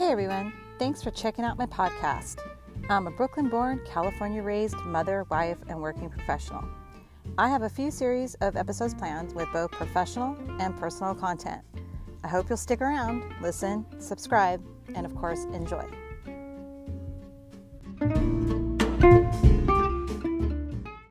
Hey everyone, thanks for checking out my podcast. I'm a Brooklyn born, California raised mother, wife, and working professional. I have a few series of episodes planned with both professional and personal content. I hope you'll stick around, listen, subscribe, and of course, enjoy.